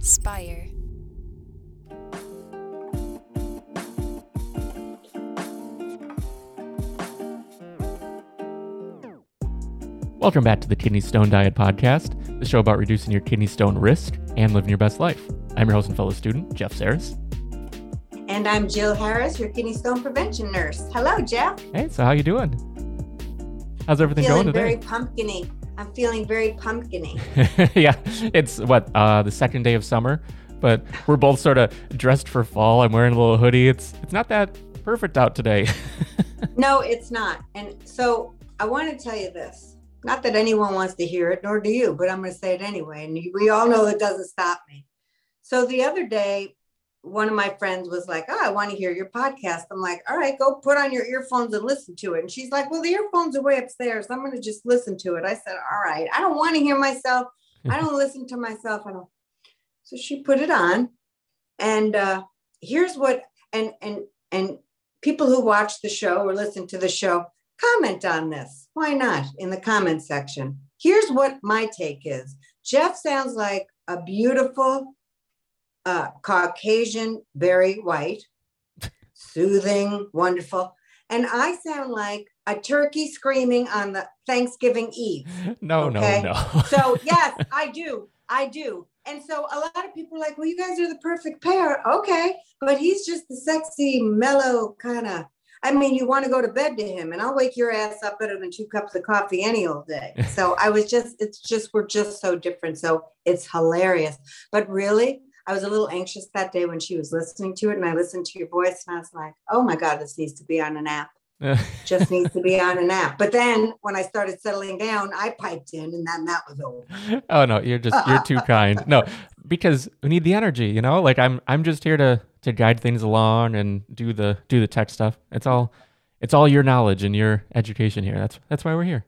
Spire. Welcome back to the Kidney Stone Diet Podcast, the show about reducing your kidney stone risk and living your best life. I'm your host and fellow student, Jeff Saris. And I'm Jill Harris, your kidney stone prevention nurse. Hello, Jeff. Hey, so how you doing? How's everything feeling going today? very pumpkiny. I'm feeling very pumpkiny. yeah, it's what uh, the second day of summer, but we're both sort of dressed for fall. I'm wearing a little hoodie. It's it's not that perfect out today. no, it's not. And so I want to tell you this. Not that anyone wants to hear it, nor do you, but I'm going to say it anyway. And we all know it doesn't stop me. So the other day, one of my friends was like, Oh, I want to hear your podcast. I'm like, All right, go put on your earphones and listen to it. And she's like, Well, the earphones are way upstairs. I'm going to just listen to it. I said, All right, I don't want to hear myself. I don't listen to myself. I don't. So she put it on. And uh, here's what, and, and, and people who watch the show or listen to the show comment on this. Why not in the comment section? Here's what my take is Jeff sounds like a beautiful, uh, Caucasian, very white, soothing, wonderful. And I sound like a turkey screaming on the Thanksgiving Eve. no, Okay. no, no. So, yes, I do. I do. And so a lot of people are like, well, you guys are the perfect pair. Okay. But he's just the sexy, mellow kind of. I mean, you want to go to bed to him, and I'll wake your ass up better than two cups of coffee any old day. So I was just, it's just, we're just so different. So it's hilarious. But really, I was a little anxious that day when she was listening to it, and I listened to your voice, and I was like, oh my God, this needs to be on an app just needs to be on an app. But then when I started settling down, I piped in and then that was over. oh no, you're just you're too kind. No, because we need the energy, you know? Like I'm I'm just here to to guide things along and do the do the tech stuff. It's all it's all your knowledge and your education here. That's that's why we're here.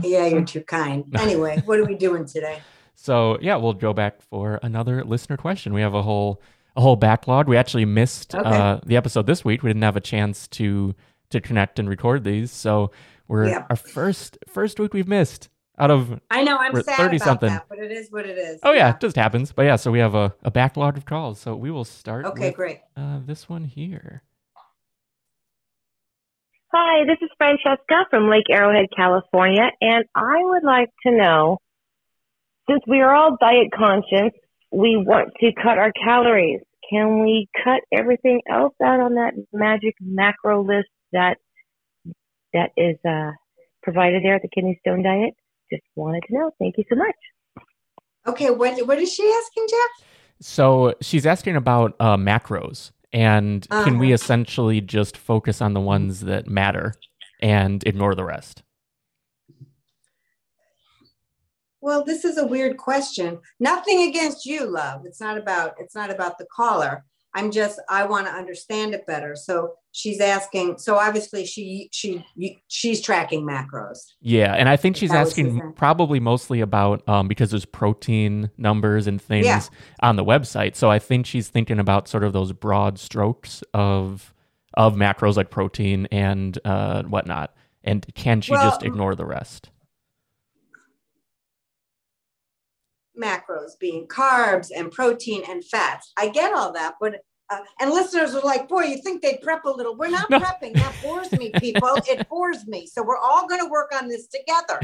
Yeah, you're too kind. Anyway, what are we doing today? So yeah, we'll go back for another listener question. We have a whole a whole backlog. We actually missed Okay. uh, the episode this week. We didn't have a chance to to connect and record these. So we're Yep. our first first week we've missed out of I know I'm sad 30 about something. that, but it is what it is. oh yeah, it just happens. But yeah, so we have a, a backlog of calls. So we will start Okay, with great. uh, this one here. Hi, this is Francesca from Lake Arrowhead, California, and I would like to know since we are all diet conscious, we want to cut our calories. Can we cut everything else out on that magic macro list that that is uh, provided there at the Kidney Stone Diet? Just wanted to know. Thank you so much. Okay, what what is she asking, Jeff? So she's asking about uh, macros, and can we Uh-huh. essentially just focus on the ones that matter and ignore the rest? Well, this is a weird question. Nothing against you, love. It's not about it's not about the caller. I'm just I want to understand it better. So she's asking. So obviously she she she's tracking macros. Yeah, and I think she's That asking probably mostly about um, because there's protein numbers and things Yeah. on the website. So I think she's thinking about sort of those broad strokes of of macros like protein and uh, whatnot. And can she just ignore the rest? Macros being carbs and protein and fats. I get all that, but uh, and listeners are like, boy, you think they prep a little? We're not No. prepping. That bores me, people. it bores me. So we're all going to work on this together.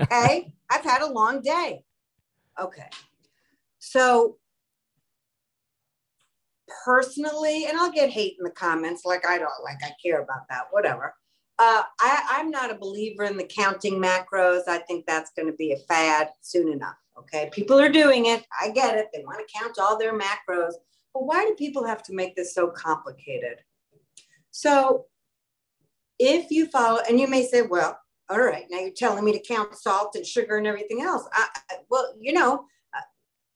Okay. I've had a long day. Okay. So personally, and I'll get hate in the comments, like I don't like I care about that, whatever. Uh, I, I'm not a believer in the counting macros. I think that's going to be a fad soon enough. Okay. People are doing it. I get it. They want to count all their macros. But why do people have to make this so complicated? So if you follow, and you may say, well, all right, now you're telling me to count salt and sugar and everything else. I, I- well, you know, uh,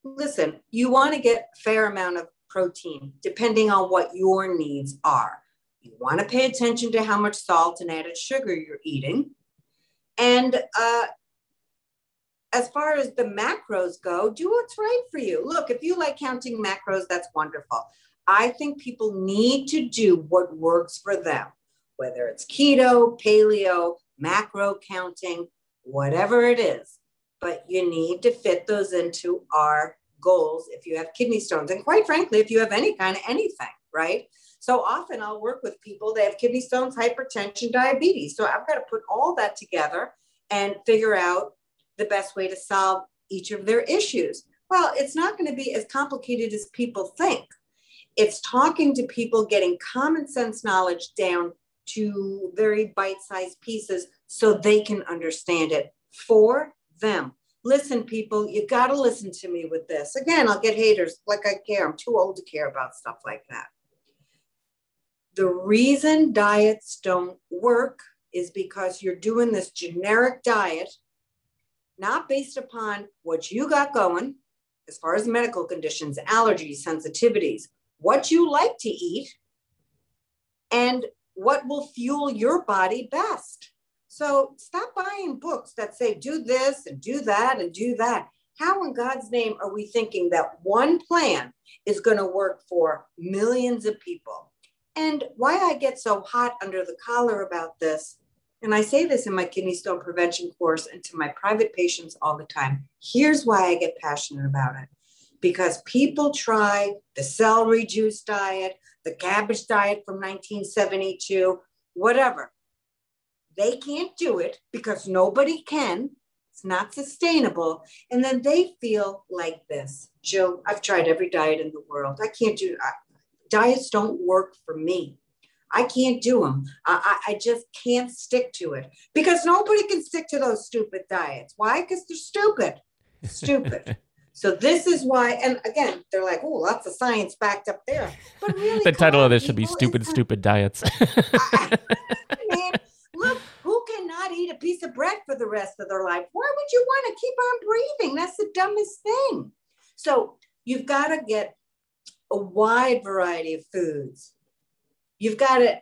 listen, you want to get a fair amount of protein depending on what your needs are. You want to pay attention to how much salt and added sugar you're eating. And uh, as far as the macros go, do what's right for you. Look, if you like counting macros, that's wonderful. I think people need to do what works for them, whether it's keto, paleo, macro counting, whatever it is. But you need to fit those into our goals if you have kidney stones. And quite frankly, if you have any kind of anything, right? So often I'll work with people, they have kidney stones, hypertension, diabetes. So I've got to put all that together and figure out the best way to solve each of their issues. Well, it's not going to be as complicated as people think. It's talking to people, getting common sense knowledge down to very bite sized pieces so they can understand it for them. Listen, people, you got to listen to me with this. Again, I'll get haters like I care. I'm too old to care about stuff like that. The reason diets don't work is because you're doing this generic diet, not based upon what you got going as far as medical conditions, allergies, sensitivities, what you like to eat, and what will fuel your body best. So stop buying books that say do this and do that and do that. How in God's name are we thinking that one plan is going to work for millions of people? And why I get so hot under the collar about this, and I say this in my kidney stone prevention course and to my private patients all the time. Here's why I get passionate about it because people try the celery juice diet, the cabbage diet from 1972, whatever. They can't do it because nobody can. It's not sustainable. And then they feel like this Jill, I've tried every diet in the world. I can't do I, diets don't work for me. I can't do them. I, I, I just can't stick to it because nobody can stick to those stupid diets. Why? Because they're stupid. Stupid. So this is why, and again, they're like, oh, lots of science backed up there. But really, the title of this should be "Stupid, Stupid Diets." I, man, look, who cannot eat a piece of bread for the rest of their life? Why would you want to keep on breathing? That's the dumbest thing. So you've got to get a wide variety of foods. You've got to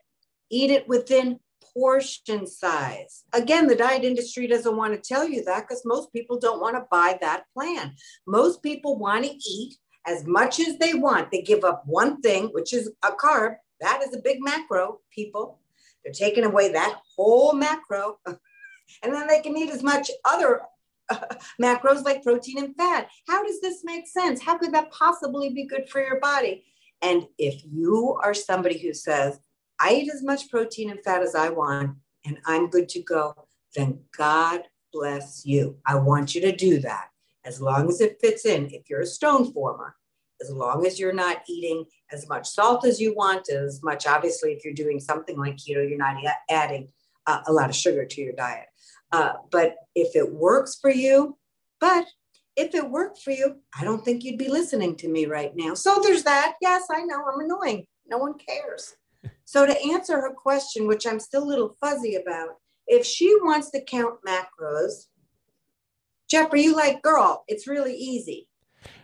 eat it within portion size. Again, the diet industry doesn't want to tell you that because most people don't want to buy that plan. Most people want to eat as much as they want. They give up one thing, which is a carb. That is a big macro, people. They're taking away that whole macro. and then they can eat as much other macros like protein and fat. How does this make sense? How could that possibly be good for your body? And if you are somebody who says, I eat as much protein and fat as I want, and I'm good to go, then God bless you. I want you to do that as long as it fits in. If you're a stone former, as long as you're not eating as much salt as you want, as much, obviously, if you're doing something like keto, you're not adding uh, a lot of sugar to your diet. Uh, but if it works for you, but if it worked for you, I don't think you'd be listening to me right now. So there's that. Yes, I know I'm annoying. No one cares. So, to answer her question, which I'm still a little fuzzy about, if she wants to count macros, Jeff, are you like, girl, it's really easy?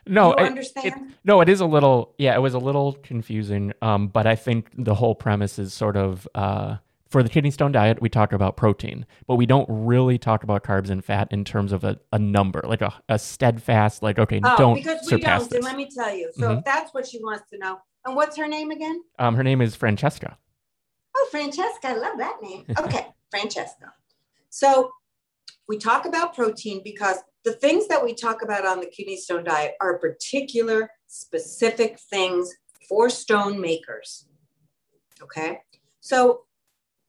No, I understand. It, no, it is a little, yeah, it was a little confusing. Um, but I think the whole premise is sort of uh, for the kidney stone diet, we talk about protein, but we don't really talk about carbs and fat in terms of a, a number, like a, a steadfast, like, okay, oh, don't because we surpass don't. this. And let me tell you. So mm-hmm. if that's what she wants to know, and what's her name again? Um, her name is Francesca. Oh, Francesca. I love that name. Okay, Francesca. So we talk about protein because the things that we talk about on the kidney stone diet are particular, specific things for stone makers. Okay. So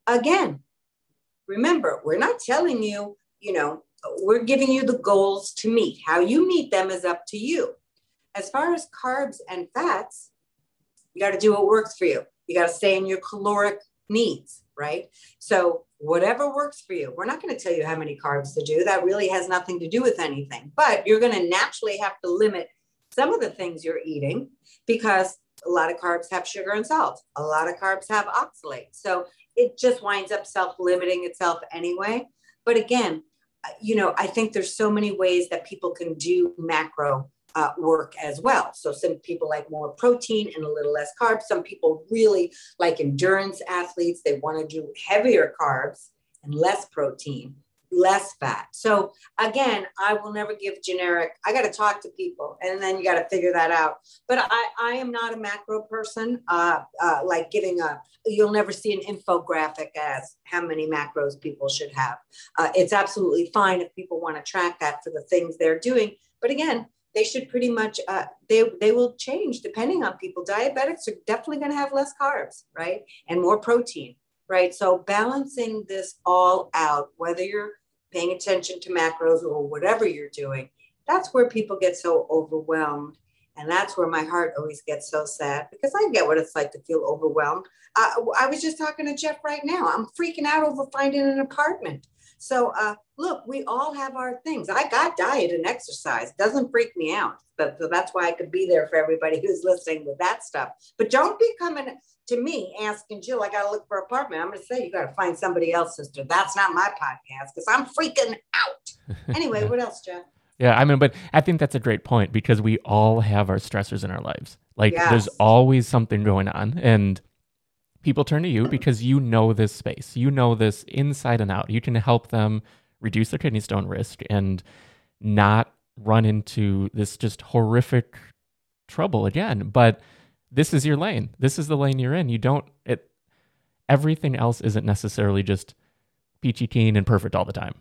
again, remember, we're not telling you, you know, we're giving you the goals to meet. How you meet them is up to you. As far as carbs and fats, you got to do what works for you. You got to stay in your caloric needs, right? So, whatever works for you. We're not going to tell you how many carbs to do. That really has nothing to do with anything. But you're going to naturally have to limit some of the things you're eating because a lot of carbs have sugar and salt. A lot of carbs have oxalate. So, it just winds up self limiting itself anyway. But again, you know, I think there's so many ways that people can do macro uh, work as well. So some people like more protein and a little less carbs. Some people really like endurance athletes. They want to do heavier carbs and less protein, less fat. So again, I will never give generic. I got to talk to people, and then you got to figure that out. But I, I am not a macro person. Uh, uh, like giving a, you'll never see an infographic as how many macros people should have. Uh, it's absolutely fine if people want to track that for the things they're doing. But again, they should pretty much uh, they they will change depending on people. Diabetics are definitely going to have less carbs, right, and more protein, right. So balancing this all out, whether you're paying attention to macros or whatever you're doing, that's where people get so overwhelmed. And that's where my heart always gets so sad because I get what it's like to feel overwhelmed. Uh, I was just talking to Jeff right now. I'm freaking out over finding an apartment. So uh, look, we all have our things. I got diet and exercise. Doesn't freak me out. But so that's why I could be there for everybody who's listening with that stuff. But don't be coming to me asking Jill, I got to look for an apartment. I'm going to say you got to find somebody else, sister. That's not my podcast because I'm freaking out. Anyway, what else, Jeff? Yeah, I mean, but I think that's a great point because we all have our stressors in our lives. Like, yes. there's always something going on, and people turn to you because you know this space. You know this inside and out. You can help them reduce their kidney stone risk and not run into this just horrific trouble again. But this is your lane. This is the lane you're in. You don't it everything else isn't necessarily just peachy keen and perfect all the time.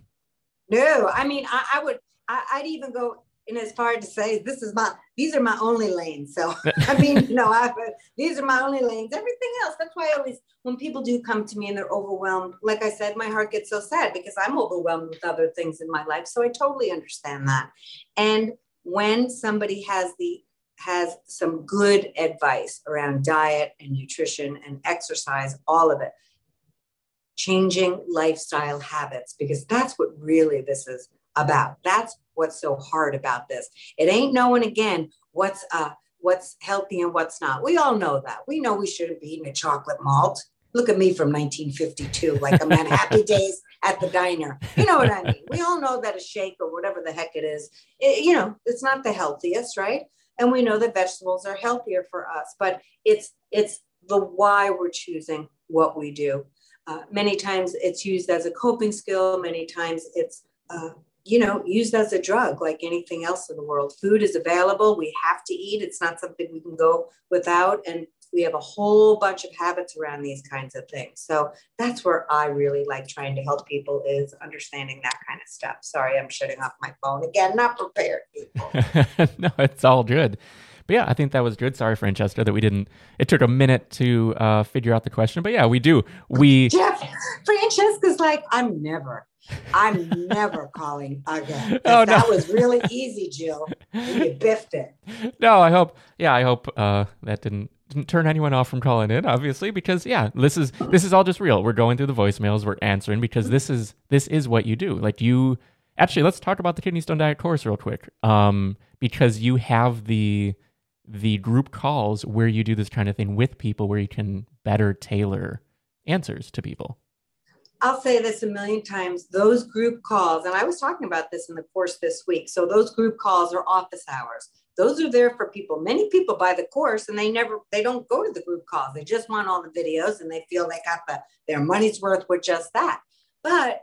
No, I mean I, I would I, I'd even go and it's hard to say this is my these are my only lanes so i mean you know I, these are my only lanes. Everything else that's why i always when people do come to me and they're overwhelmed like i said my heart gets so sad because i'm overwhelmed with other things in my life so i totally understand that. And when somebody has the has some good advice around diet and nutrition and exercise all of it changing lifestyle habits because that's what really this is about that's what's so hard about this. It ain't knowing again what's uh what's healthy and what's not. We all know that. We know we shouldn't be eating a chocolate malt. Look at me from 1952, like I'm at Happy Days at the diner. You know what I mean? We all know that a shake or whatever the heck it is, it, you know, it's not the healthiest, right? And we know that vegetables are healthier for us, but it's it's the why we're choosing what we do. Uh, many times it's used as a coping skill. Many times it's uh, you know, used as a drug like anything else in the world. Food is available. We have to eat. It's not something we can go without. And we have a whole bunch of habits around these kinds of things. So that's where I really like trying to help people is understanding that kind of stuff. Sorry, I'm shutting off my phone again. Not prepared, no, it's all good. But yeah, I think that was good. Sorry, Francesca, that we didn't. It took a minute to uh, figure out the question, but yeah, we do. We Jeff, Francesca's like, I'm never I'm never calling again. Oh, no. That was really easy, Jill. You biffed it. No, I hope. Yeah, I hope uh, that didn't didn't turn anyone off from calling in. Obviously, because yeah, this is this is all just real. We're going through the voicemails. We're answering because this is this is what you do. Like you. Actually, let's talk about the kidney stone diet course real quick. Um, because you have the the group calls where you do this kind of thing with people, where you can better tailor answers to people. I'll say this a million times those group calls, and I was talking about this in the course this week. So, those group calls are office hours. Those are there for people. Many people buy the course and they never, they don't go to the group calls. They just want all the videos and they feel they got the, their money's worth with just that. But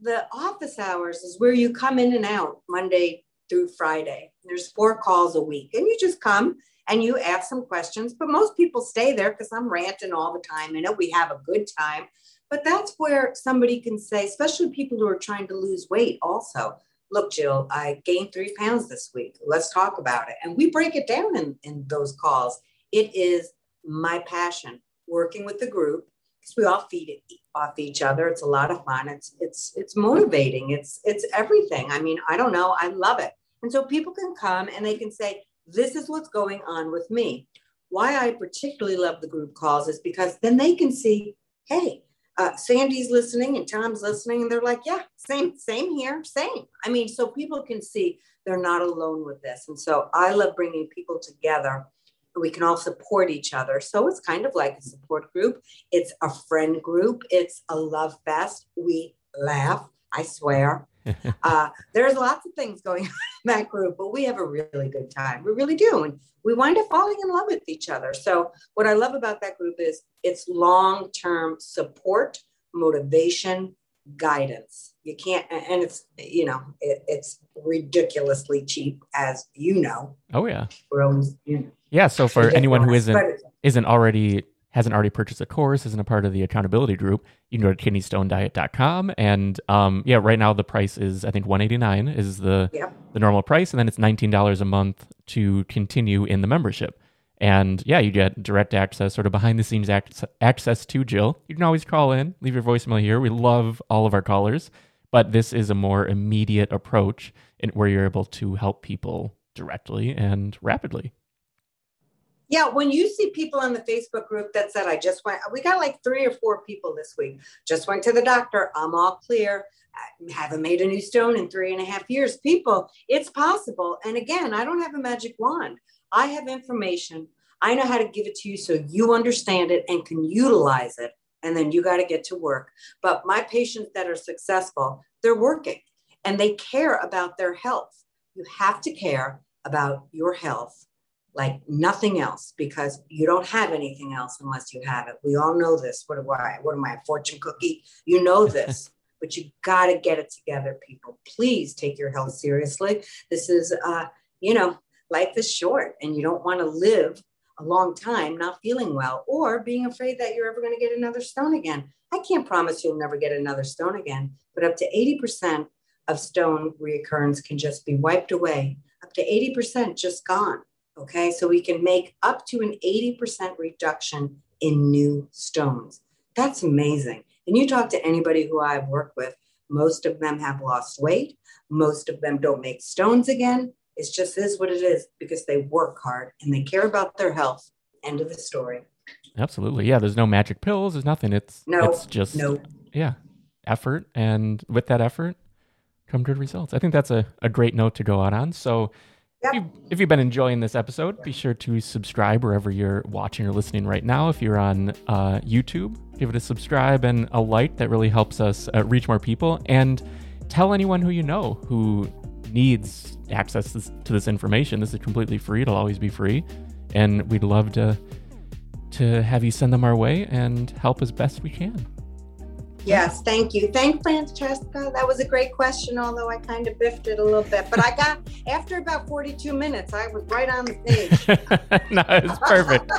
the office hours is where you come in and out Monday through Friday. There's four calls a week and you just come and you ask some questions. But most people stay there because I'm ranting all the time. I know we have a good time. But that's where somebody can say, especially people who are trying to lose weight, also, look, Jill, I gained three pounds this week. Let's talk about it. And we break it down in, in those calls. It is my passion working with the group because we all feed it off each other. It's a lot of fun. It's it's it's motivating. It's it's everything. I mean, I don't know. I love it. And so people can come and they can say, this is what's going on with me. Why I particularly love the group calls is because then they can see, hey, uh, Sandy's listening and Tom's listening, and they're like, yeah, same, same here, same. I mean, so people can see they're not alone with this. And so I love bringing people together. We can all support each other. So it's kind of like a support group. It's a friend group. It's a love fest. We laugh, I swear. uh, there's lots of things going on in that group, but we have a really good time. We really do. And we wind up falling in love with each other. So, what I love about that group is it's long term support, motivation, guidance. You can't, and it's, you know, it, it's ridiculously cheap, as you know. Oh, yeah. Always, you know, yeah. So, for anyone who isn't, isn't already hasn't already purchased a course, isn't a part of the accountability group, you can go to kidneystonediet.com. And um, yeah, right now the price is I think 189 is the Yep. the normal price, and then it's $19 a month to continue in the membership. And yeah, you get direct access, sort of behind the scenes ac- access to Jill. You can always call in, leave your voicemail here. We love all of our callers, but this is a more immediate approach in, where you're able to help people directly and rapidly. Yeah, when you see people in the Facebook group that said, I just went, we got like three or four people this week, just went to the doctor, I'm all clear, I haven't made a new stone in three and a half years. People, it's possible. And again, I don't have a magic wand. I have information. I know how to give it to you so you understand it and can utilize it. And then you got to get to work. But my patients that are successful, they're working and they care about their health. You have to care about your health like nothing else because you don't have anything else unless you have it. We all know this. What am I? What am I? A fortune cookie? You know this, but you got to get it together, people. Please take your health seriously. This is, uh, you know, life is short, and you don't want to live a long time not feeling well or being afraid that you're ever going to get another stone again. I can't promise you'll never get another stone again, but up to 80% of stone reoccurrence can just be wiped away. Up to 80% just gone. Okay, so we can make up to an 80% reduction in new stones. That's amazing. And you talk to anybody who I've worked with, most of them have lost weight. Most of them don't make stones again. It just is what it is because they work hard and they care about their health. End of the story. Absolutely. Yeah, there's no magic pills, there's nothing. It's No, it's just No, yeah, effort and with that effort come good results. I think that's a, a great note to go out on. So If, you, if you've been enjoying this episode, be sure to subscribe wherever you're watching or listening right now. If you're on uh, YouTube, give it a subscribe and a like. That really helps us uh, reach more people. And tell anyone who you know who needs access to this information. This is completely free. It'll always be free. And we'd love to to have you send them our way and help as best we can. Yes, thank you. Thank Francesca. That was a great question, although I kind of biffed it a little bit. But I got, after about 42 minutes, I was right on the page. no, it's perfect.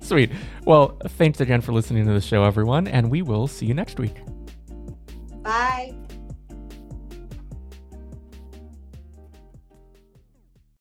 Sweet. Well, thanks again for listening to the show, everyone, and we will see you next week.